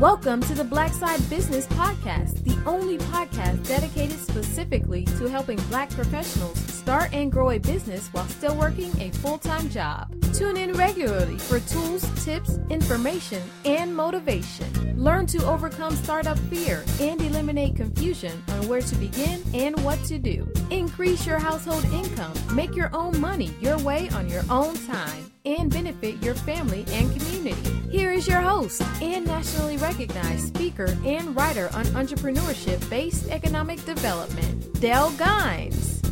Welcome to the Black Side Business Podcast, the only podcast dedicated specifically to helping black professionals start and grow a business while still working a full time job. Tune in regularly for tools, tips, information, and motivation. Learn to overcome startup fear and eliminate confusion on where to begin and what to do. Increase your household income, make your own money your way on your own time and benefit your family and community. Here is your host and nationally recognized speaker and writer on entrepreneurship based economic development, Dell Gines.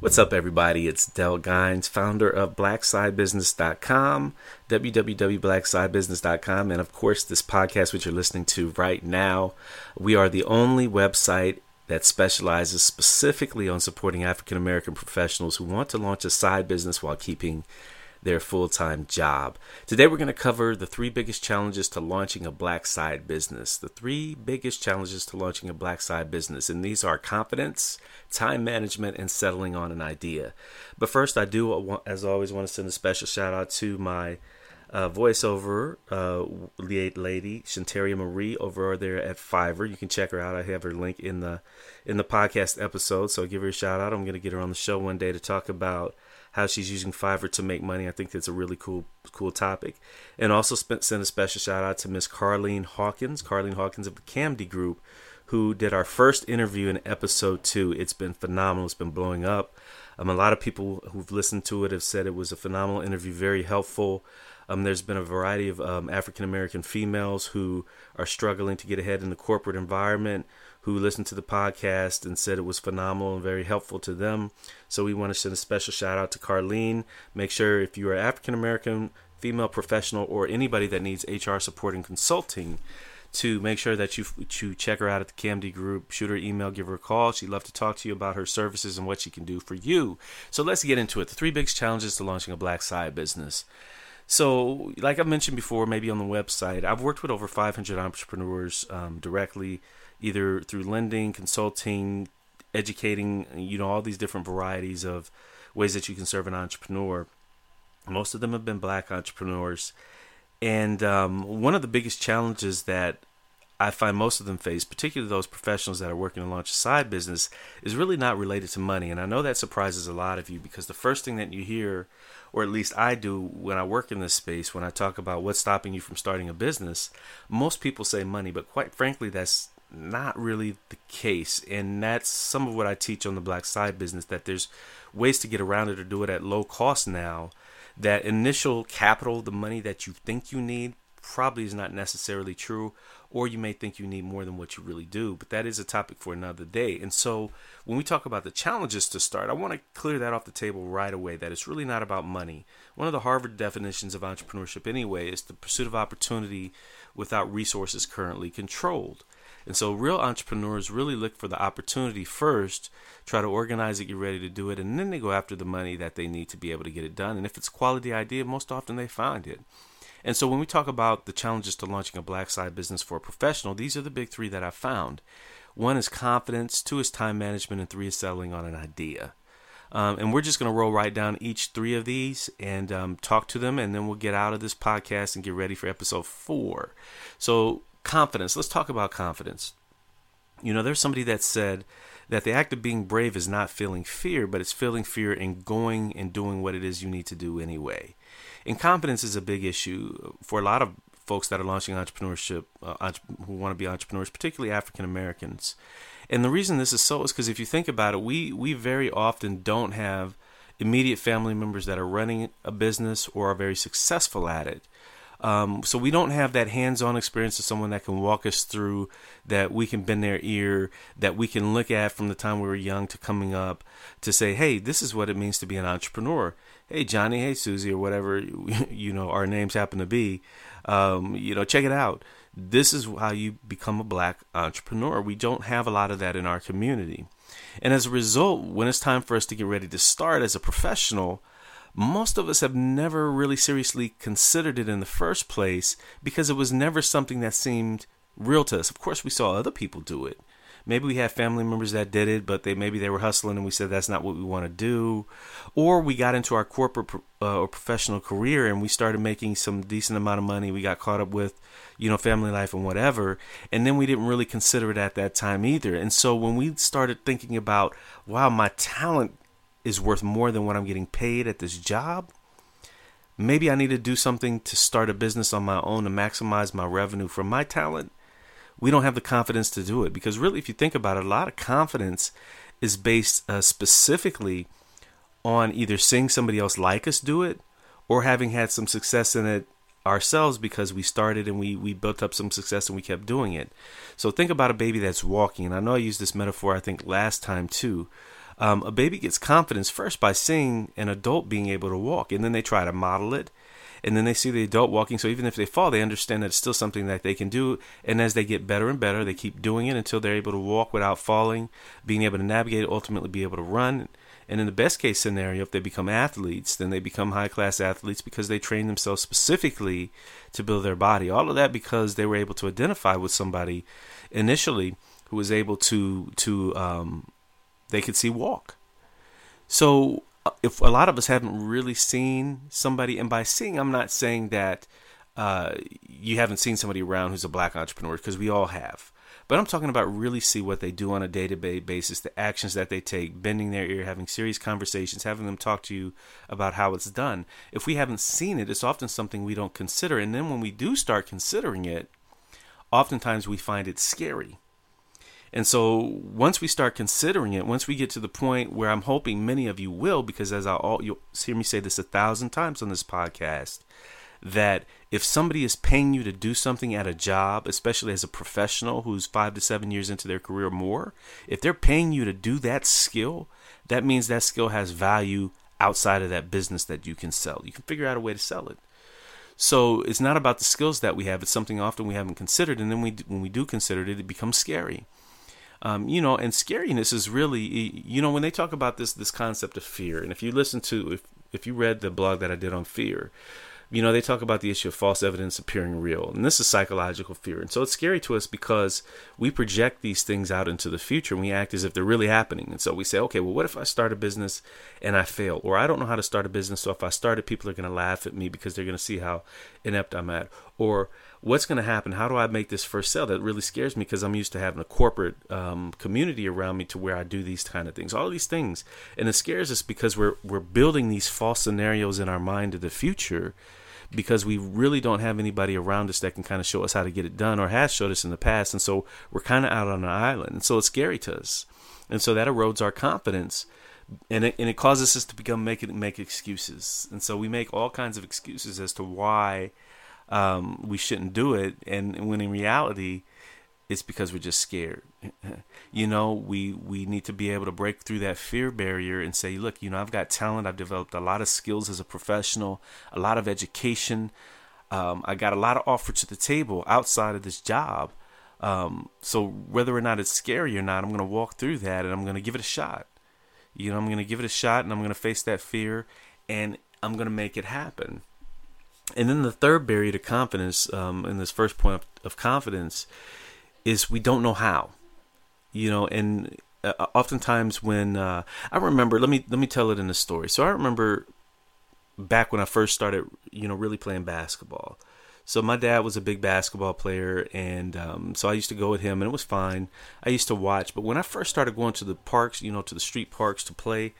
What's up, everybody? It's Dell Gines, founder of BlackSideBusiness.com, www.blacksidebusiness.com, and of course, this podcast, which you're listening to right now. We are the only website that specializes specifically on supporting African American professionals who want to launch a side business while keeping their full time job. Today, we're going to cover the three biggest challenges to launching a black side business. The three biggest challenges to launching a black side business, and these are confidence, time management, and settling on an idea. But first, I do, as always, want to send a special shout out to my uh, voiceover uh, lady Shantaria Marie over there at Fiverr. You can check her out. I have her link in the in the podcast episode, so give her a shout out. I'm going to get her on the show one day to talk about how she's using Fiverr to make money. I think that's a really cool cool topic. And also send a special shout out to Miss Carlene Hawkins, Carlene Hawkins of the Camdy Group, who did our first interview in episode two. It's been phenomenal. It's been blowing up. Um, a lot of people who've listened to it have said it was a phenomenal interview, very helpful. Um, there's been a variety of um, African American females who are struggling to get ahead in the corporate environment, who listened to the podcast and said it was phenomenal and very helpful to them. So we want to send a special shout out to Carlene. Make sure if you are African American, female professional, or anybody that needs HR support and consulting, to make sure that you to check her out at the Camdy Group. Shoot her email, give her a call. She'd love to talk to you about her services and what she can do for you. So let's get into it. The three biggest challenges to launching a black side business. So, like I mentioned before, maybe on the website, I've worked with over 500 entrepreneurs um, directly either through lending, consulting, educating, you know, all these different varieties of ways that you can serve an entrepreneur. Most of them have been black entrepreneurs. And um, one of the biggest challenges that I find most of them face, particularly those professionals that are working to launch a side business, is really not related to money. And I know that surprises a lot of you because the first thing that you hear, or at least I do when I work in this space, when I talk about what's stopping you from starting a business, most people say money. But quite frankly, that's not really the case. And that's some of what I teach on the black side business that there's ways to get around it or do it at low cost now. That initial capital, the money that you think you need, probably is not necessarily true, or you may think you need more than what you really do. But that is a topic for another day. And so when we talk about the challenges to start, I want to clear that off the table right away that it's really not about money. One of the Harvard definitions of entrepreneurship, anyway, is the pursuit of opportunity without resources currently controlled. And so, real entrepreneurs really look for the opportunity first, try to organize it, get ready to do it, and then they go after the money that they need to be able to get it done. And if it's a quality idea, most often they find it. And so, when we talk about the challenges to launching a black side business for a professional, these are the big three that I've found. One is confidence, two is time management, and three is settling on an idea. Um, and we're just going to roll right down each three of these and um, talk to them, and then we'll get out of this podcast and get ready for episode four. So, confidence. Let's talk about confidence. You know, there's somebody that said that the act of being brave is not feeling fear, but it's feeling fear and going and doing what it is you need to do anyway. And confidence is a big issue for a lot of folks that are launching entrepreneurship, uh, who want to be entrepreneurs, particularly African Americans. And the reason this is so is because if you think about it, we we very often don't have immediate family members that are running a business or are very successful at it. Um, so we don't have that hands-on experience of someone that can walk us through, that we can bend their ear, that we can look at from the time we were young to coming up to say, hey, this is what it means to be an entrepreneur. Hey, Johnny, hey, Susie, or whatever you know our names happen to be. Um, you know, check it out. This is how you become a black entrepreneur. We don't have a lot of that in our community. And as a result, when it's time for us to get ready to start as a professional, most of us have never really seriously considered it in the first place because it was never something that seemed real to us. Of course, we saw other people do it, Maybe we have family members that did it, but they maybe they were hustling and we said that's not what we want to do. Or we got into our corporate uh, or professional career and we started making some decent amount of money. We got caught up with, you know, family life and whatever. And then we didn't really consider it at that time either. And so when we started thinking about, wow, my talent is worth more than what I'm getting paid at this job, maybe I need to do something to start a business on my own to maximize my revenue from my talent we don't have the confidence to do it. Because really if you think about it a lot of confidence is based uh, specifically on either seeing somebody else like us do it or having had some success in it ourselves because we started and we we built up some success and we kept doing it. So think about a baby that's walking and i know i used this metaphor i think last time too. Um, a baby gets confidence first by seeing an adult being able to walk and then they try to model it and then they see the adult walking. So even if they fall, they understand that it's still something that they can do. And as they get better and better, they keep doing it until they're able to walk without falling, being able to navigate, ultimately be able to run. And in the best case scenario, if they become athletes, then they become high class athletes because they train themselves specifically to build their body. All of that because they were able to identify with somebody initially who was able to to um, they could see walk. So if a lot of us haven't really seen somebody, and by seeing, I'm not saying that uh, you haven't seen somebody around who's a black entrepreneur, because we all have. But I'm talking about really see what they do on a day to day basis, the actions that they take, bending their ear, having serious conversations, having them talk to you about how it's done. If we haven't seen it, it's often something we don't consider. And then when we do start considering it, oftentimes we find it scary. And so once we start considering it, once we get to the point where I'm hoping many of you will, because as I all you'll hear me say this a thousand times on this podcast, that if somebody is paying you to do something at a job, especially as a professional who's five to seven years into their career or more, if they're paying you to do that skill, that means that skill has value outside of that business that you can sell. You can figure out a way to sell it. So it's not about the skills that we have; it's something often we haven't considered, and then we, when we do consider it, it becomes scary. Um, you know, and scariness is really, you know, when they talk about this this concept of fear, and if you listen to, if if you read the blog that I did on fear, you know, they talk about the issue of false evidence appearing real, and this is psychological fear, and so it's scary to us because we project these things out into the future, and we act as if they're really happening, and so we say, okay, well, what if I start a business and I fail, or I don't know how to start a business, so if I start it, people are going to laugh at me because they're going to see how inept I'm at, or what's going to happen? How do I make this first sale? That really scares me because I'm used to having a corporate um, community around me to where I do these kind of things, all these things, and it scares us because we're we're building these false scenarios in our mind of the future because we really don't have anybody around us that can kind of show us how to get it done or has showed us in the past, and so we're kind of out on an island, and so it's scary to us, and so that erodes our confidence. And it, and it causes us to become make make excuses, and so we make all kinds of excuses as to why um, we shouldn't do it. And when in reality, it's because we're just scared. you know, we we need to be able to break through that fear barrier and say, look, you know, I've got talent. I've developed a lot of skills as a professional, a lot of education. Um, I got a lot of offer to the table outside of this job. Um, so whether or not it's scary or not, I'm going to walk through that and I'm going to give it a shot. You know, I'm going to give it a shot and I'm going to face that fear and I'm going to make it happen. And then the third barrier to confidence, um, in this first point of, of, confidence, is we don't know how. You know, and uh, oftentimes when uh, I remember, let me let me tell it in a story. So I remember back when I first started, you know, really playing basketball. So my dad was a big basketball player, and um, so I used to go with him, and it was fine. I used to watch, but when I first started going to the parks, you know, to the street parks to play,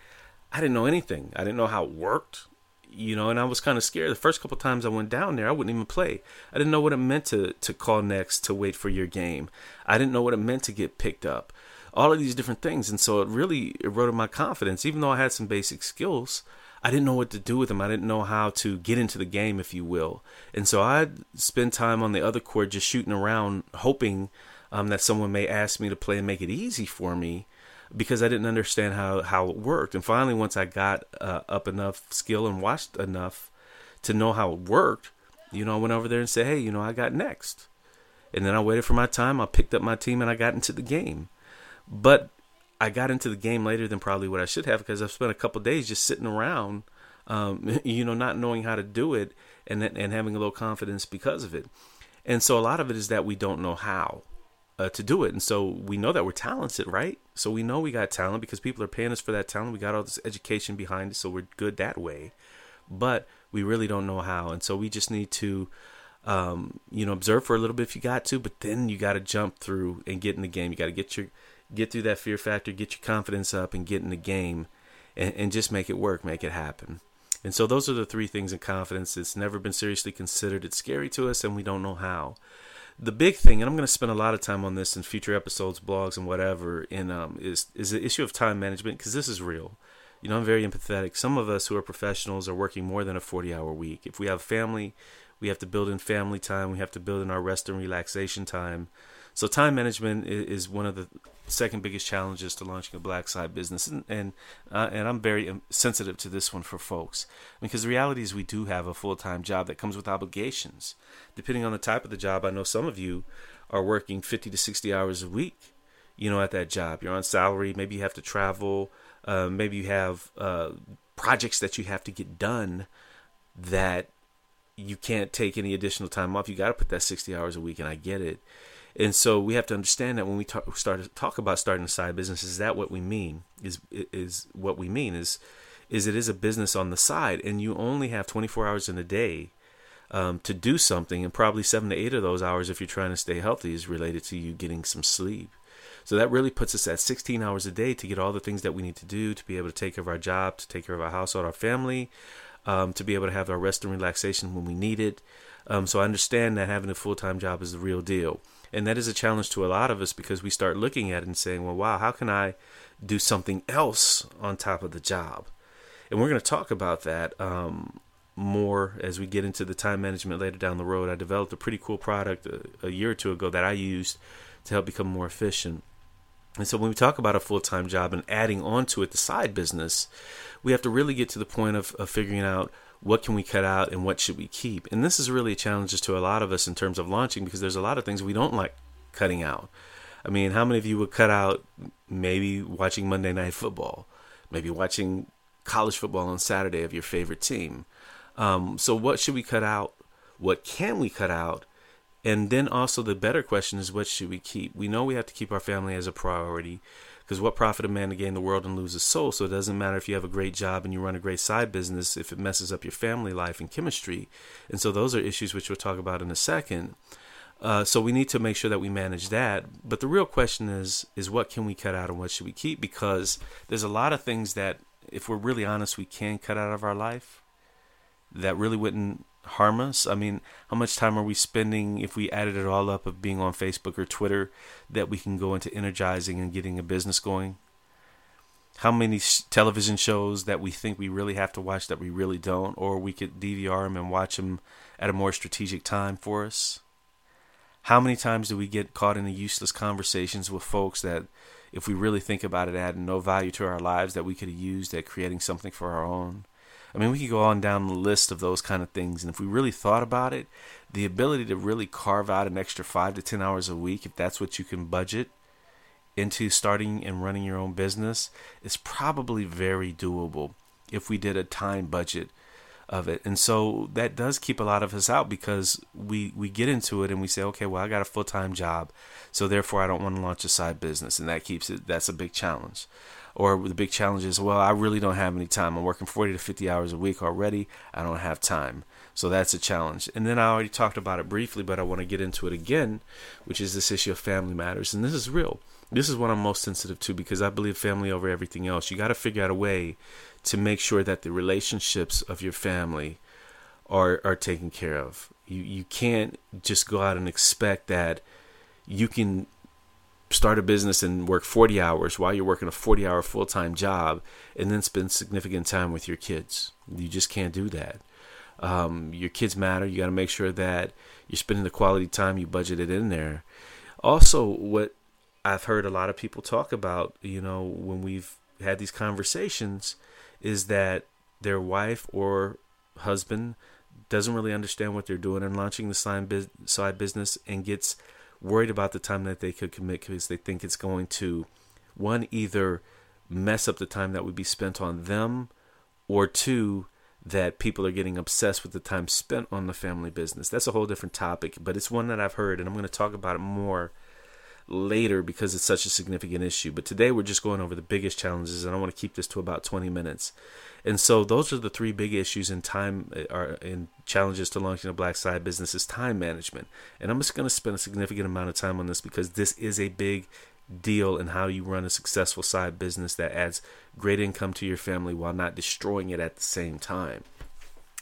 I didn't know anything. I didn't know how it worked you know, and I was kind of scared. The first couple times I went down there, I wouldn't even play. I didn't know what it meant to to call next to wait for your game. I didn't know what it meant to get picked up. All of these different things, and so it really eroded my confidence. Even though I had some basic skills, I didn't know what to do with them. I didn't know how to get into the game, if you will. And so I'd spend time on the other court just shooting around, hoping um, that someone may ask me to play and make it easy for me because I didn't understand how, how it worked. And finally, once I got uh, up enough skill and watched enough to know how it worked, you know, I went over there and said, hey, you know, I got next. And then I waited for my time. I picked up my team and I got into the game. But I got into the game later than probably what I should have because I've spent a couple days just sitting around, um, you know, not knowing how to do it and and having a little confidence because of it. And so a lot of it is that we don't know how uh, to do it. And so we know that we're talented, right? So we know we got talent because people are paying us for that talent. We got all this education behind it, so we're good that way. But we really don't know how, and so we just need to, um, you know, observe for a little bit if you got to. But then you got to jump through and get in the game. You got to get your get through that fear factor, get your confidence up, and get in the game, and, and just make it work, make it happen. And so those are the three things in confidence. It's never been seriously considered. It's scary to us, and we don't know how the big thing, and I'm going to spend a lot of time on this in future episodes, blogs, and whatever, in um, is is the issue of time management because this is real. You know, I'm very empathetic. Some of us who are professionals are working more than a 40 hour week. If we have family, we have to build in family time. We have to build in our rest and relaxation time. So time management is one of the second biggest challenges to launching a black side business, and and, uh, and I'm very um, sensitive to this one for folks because the reality is we do have a full time job that comes with obligations. Depending on the type of the job, I know some of you are working 50 to 60 hours a week. You know, at that job, you're on salary. Maybe you have to travel. Uh, maybe you have uh, projects that you have to get done that you can't take any additional time off. You got to put that 60 hours a week, and I get it. And so we have to understand that when we talk, start to talk about starting a side business, is that what we mean? Is is what we mean is is it is a business on the side, and you only have 24 hours in a day um, to do something, and probably seven to eight of those hours, if you're trying to stay healthy, is related to you getting some sleep. So that really puts us at 16 hours a day to get all the things that we need to do to be able to take care of our job, to take care of our household, our family, um, to be able to have our rest and relaxation when we need it. Um, so I understand that having a full time job is the real deal. And that is a challenge to a lot of us because we start looking at it and saying, well, wow, how can I do something else on top of the job? And we're going to talk about that um, more as we get into the time management later down the road. I developed a pretty cool product a, a year or two ago that I used to help become more efficient. And so when we talk about a full time job and adding on to it the side business, we have to really get to the point of, of figuring out what can we cut out and what should we keep. And this is really a challenge to a lot of us in terms of launching because there's a lot of things we don't like cutting out. I mean, how many of you would cut out maybe watching Monday Night Football, maybe watching college football on Saturday of your favorite team? Um, so, what should we cut out? What can we cut out? And then also the better question is what should we keep? We know we have to keep our family as a priority because what profit a man to gain the world and lose his soul? So it doesn't matter if you have a great job and you run a great side business if it messes up your family life and chemistry. And so those are issues which we'll talk about in a second. Uh, so we need to make sure that we manage that. But the real question is is what can we cut out and what should we keep? Because there's a lot of things that, if we're really honest, we can cut out of our life that really wouldn't harm us? I mean, how much time are we spending if we added it all up of being on Facebook or Twitter that we can go into energizing and getting a business going? How many television shows that we think we really have to watch that we really don't, or we could DVR them and watch them at a more strategic time for us? How many times do we get caught in the useless conversations with folks that, if we really think about it, add no value to our lives that we could have used at creating something for our own? I mean, we could go on down the list of those kind of things. And if we really thought about it, the ability to really carve out an extra five to 10 hours a week, if that's what you can budget into starting and running your own business, is probably very doable if we did a time budget of it. And so that does keep a lot of us out because we, we get into it and we say, okay, well, I got a full time job. So therefore, I don't want to launch a side business. And that keeps it, that's a big challenge or the big challenge is, well, I really don't have any time. I'm working 40 to 50 hours a week already. I don't have time. So that's a challenge. And then I already talked about it briefly, but I want to get into it again, which is this issue of family matters. And this is real. This is what I'm most sensitive to because I believe family over everything else. You got to figure out a way to make sure that the relationships of your family are are taken care of. You you can't just go out and expect that you can start a business and work 40 hours while you're working a 40 hour full time job and then spend significant time with your kids. You just can't do that. Um, your kids matter. You got to make sure that you're spending the quality time you budgeted in there. Also, what I've heard a lot of people talk about, you know, when we've had these conversations, is that their wife or husband doesn't really understand what they're doing and launching the side business and gets worried about the time that they could commit because they think it's going to, one, either mess up the time that would be spent on them, or two, that people are getting obsessed with the time spent on the family business. That's a whole different topic, but it's one that I've heard, and I'm going to talk about it more later because it's such a significant issue. But today we're just going over the biggest challenges, and I want to keep this to about 20 minutes. And so those are the three big issues in time are uh, in challenges to launching a black side business is time management. And I'm just going to spend a significant amount of time on this because this is a big deal in how you run a successful side business that adds great income to your family while not destroying it at the same time.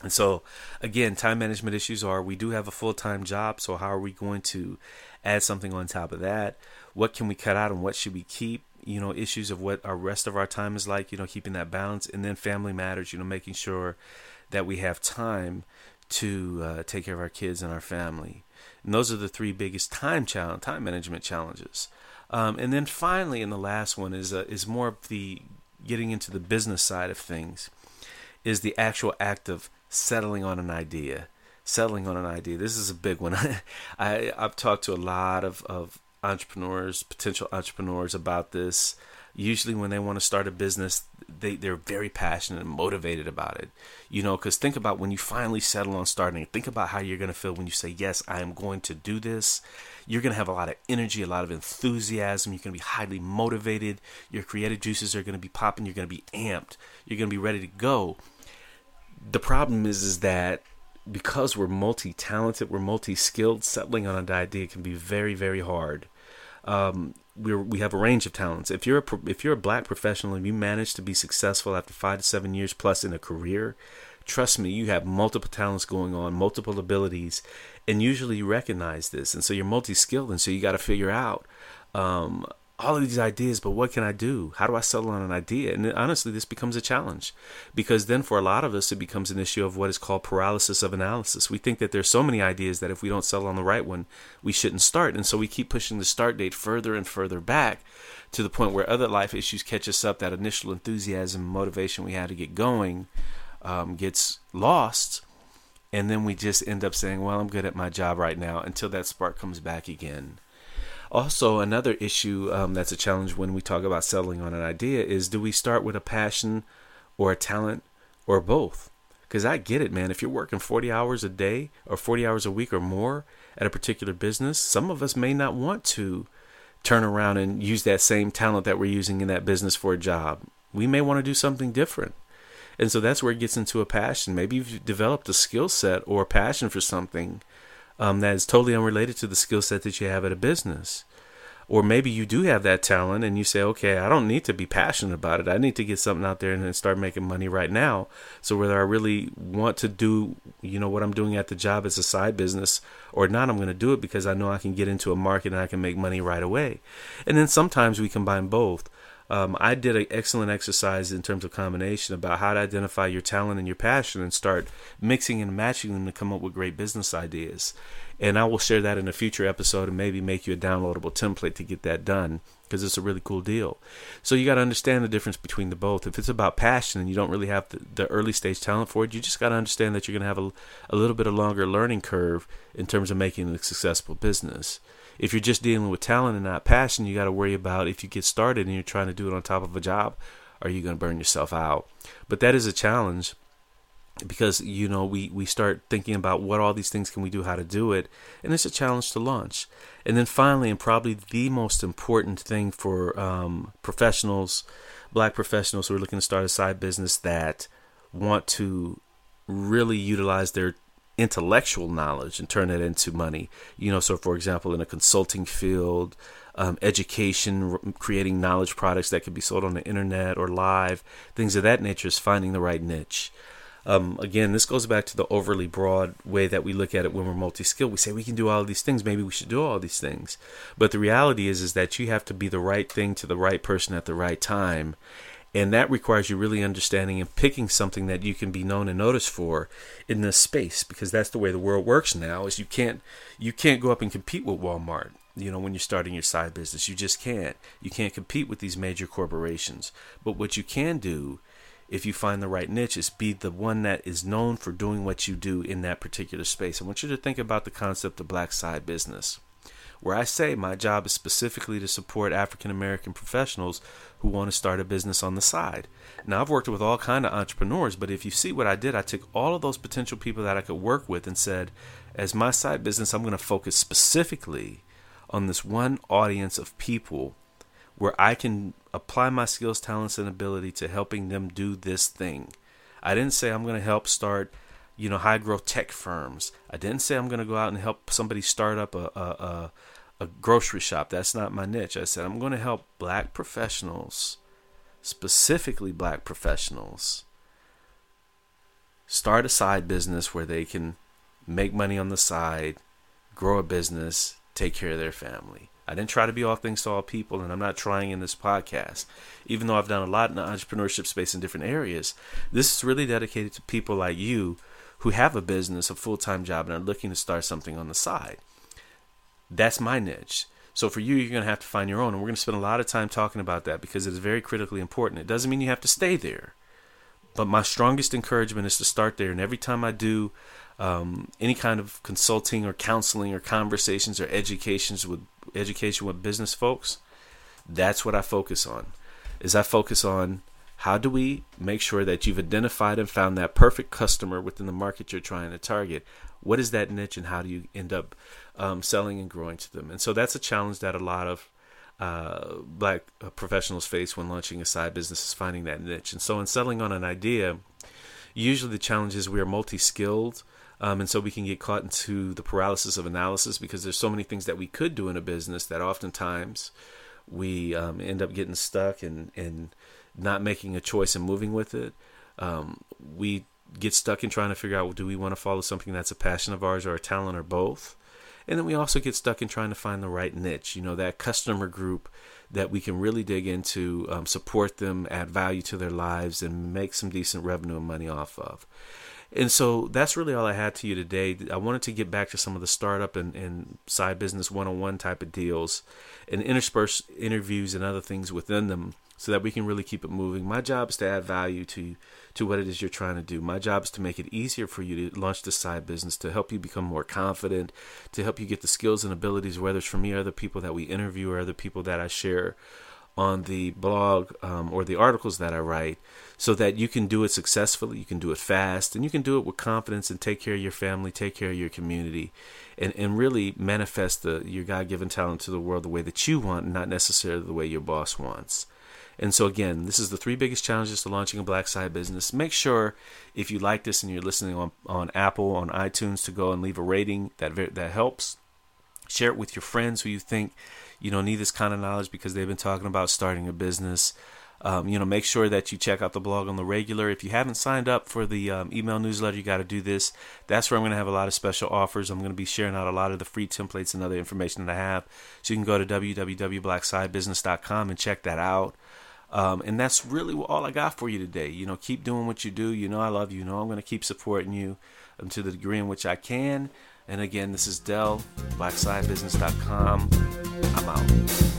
And so, again, time management issues are we do have a full time job, so how are we going to add something on top of that? What can we cut out and what should we keep? You know, issues of what our rest of our time is like, you know, keeping that balance. And then family matters, you know, making sure that we have time to uh, take care of our kids and our family. And those are the three biggest time challenge, time management challenges. Um, and then finally, and the last one is uh, is more of the getting into the business side of things, is the actual act of settling on an idea. Settling on an idea. This is a big one. I I've talked to a lot of, of entrepreneurs, potential entrepreneurs about this. Usually, when they want to start a business, they, they're very passionate and motivated about it. You know, because think about when you finally settle on starting, think about how you're going to feel when you say, Yes, I am going to do this. You're going to have a lot of energy, a lot of enthusiasm. You're going to be highly motivated. Your creative juices are going to be popping. You're going to be amped. You're going to be ready to go the problem is is that because we're multi-talented, we're multi-skilled, settling on an idea can be very, very hard. Um, we we have a range of talents. If you're a if you're a black professional and you manage to be successful after five to seven years plus in a career, trust me, you have multiple talents going on, multiple abilities, and usually you recognize this, and so you're multi-skilled, and so you got to figure out um, all of these ideas, but what can I do? How do I settle on an idea? And honestly, this becomes a challenge because then for a lot of us, it becomes an issue of what is called paralysis of analysis. We think that there's so many ideas that if we don't settle on the right one, we shouldn't start. And so we keep pushing the start date further and further back to the point where other life issues catch us up. That initial enthusiasm, motivation we had to get going um, gets lost. And then we just end up saying, well, I'm good at my job right now until that spark comes back again. Also, another issue um, that's a challenge when we talk about settling on an idea is do we start with a passion or a talent or both? Because I get it, man. If you're working 40 hours a day or 40 hours a week or more at a particular business, some of us may not want to turn around and use that same talent that we're using in that business for a job. We may want to do something different. And so that's where it gets into a passion. Maybe you've developed a skill set or a passion for something um, that is totally unrelated to the skill set that you have at a business. Or maybe you do have that talent and you say, okay, I don't need to be passionate about it. I need to get something out there and start making money right now. So whether I really want to do, you know, what I'm doing at the job as a side business or not, I'm going to do it because I know I can get into a market and I can make money right away. And then sometimes we combine both. Um, I did an excellent exercise in terms of combination about how to identify your talent and your passion and start mixing and matching them to come up with great business ideas. And I will share that in a future episode and maybe make you a downloadable template to get that done because it's a really cool deal. So you got to understand the difference between the both. If it's about passion and you don't really have the, the early stage talent for it, you just got to understand that you're going to have a, a little bit of longer learning curve in terms of making a successful business if you're just dealing with talent and not passion, you got to worry about if you get started and you're trying to do it on top of a job, are you going to burn yourself out? But that is a challenge because you know we we start thinking about what all these things can we do how to do it and it's a challenge to launch and then finally and probably the most important thing for um, professionals black professionals who are looking to start a side business that want to really utilize their intellectual knowledge and turn it into money. You know, so for example, in a consulting field, um, education, creating knowledge products that could be sold on the internet or live, things of that nature is finding the right niche. Um, again, this goes back to the overly broad way that we look at it when we're multi-skilled. We say we can do all these things. Maybe we should do all these things. But the reality is, is that you have to be the right thing to the right person at the right time and that requires you really understanding and picking something that you can be known and noticed for in this space because that's the way the world works now is you can't you can't go up and compete with Walmart you know when you're starting your side business. You just can't. You can't compete with these major corporations. But what you can do if you find the right niche is be the one that is known for doing what you do in that particular space. I want you to think about the concept of black side business where I say my job is specifically to support African American professionals who want to start a business on the side. Now I've worked with all kind of entrepreneurs, but if you see what I did, I took all of those potential people that I could work with and said, as my side business, I'm going to focus specifically on this one audience of people where I can apply my skills, talents, and ability to helping them do this thing. I didn't say I'm going to help start, you know, high growth tech firms. I didn't say I'm going to go out and help somebody start up a, a, a, a grocery shop. That's not my niche. I said I'm going to help black professionals, specifically black professionals, start a side business where they can make money on the side, grow a business, take care of their family. I didn't try to be all things to all people, and I'm not trying in this podcast. Even though I've done a lot in the entrepreneurship space in different areas, this is really dedicated to people like you who have a business, a full time job, and are looking to start something on the side. That's my niche. So for you, you're going to have to find your own, and we're going to spend a lot of time talking about that because it is very critically important. It doesn't mean you have to stay there, but my strongest encouragement is to start there. And every time I do um, any kind of consulting or counseling or conversations or educations with education with business folks, that's what I focus on. Is I focus on how do we make sure that you've identified and found that perfect customer within the market you're trying to target? What is that niche, and how do you end up um, selling and growing to them? And so that's a challenge that a lot of uh, black uh, professionals face when launching a side business is finding that niche. And so in selling on an idea, usually the challenge is we are multi-skilled um, and so we can get caught into the paralysis of analysis because there's so many things that we could do in a business that oftentimes we um, end up getting stuck and, and not making a choice and moving with it. Um, we get stuck in trying to figure out well, do we want to follow something that's a passion of ours or a talent or both? And then we also get stuck in trying to find the right niche, you know, that customer group that we can really dig into, um, support them, add value to their lives, and make some decent revenue and money off of. And so that's really all I had to you today. I wanted to get back to some of the startup and, and side business one on one type of deals and intersperse interviews and other things within them so that we can really keep it moving. My job is to add value to to what it is you're trying to do. My job is to make it easier for you to launch the side business, to help you become more confident, to help you get the skills and abilities, whether it's from me or other people that we interview or other people that I share on the blog um, or the articles that I write so that you can do it successfully, you can do it fast, and you can do it with confidence and take care of your family, take care of your community, and, and really manifest the, your God given talent to the world the way that you want, not necessarily the way your boss wants. And so, again, this is the three biggest challenges to launching a black side business. Make sure if you like this and you're listening on, on Apple, on iTunes, to go and leave a rating. That, that helps. Share it with your friends who you think you know need this kind of knowledge because they've been talking about starting a business. Um, you know, make sure that you check out the blog on the regular. If you haven't signed up for the um, email newsletter, you got to do this. That's where I'm going to have a lot of special offers. I'm going to be sharing out a lot of the free templates and other information that I have. So you can go to www.blacksidebusiness.com and check that out. Um, and that's really all I got for you today. You know, keep doing what you do. You know, I love you. You know, I'm going to keep supporting you to the degree in which I can. And again, this is Dell, blacksidebusiness.com. I'm out.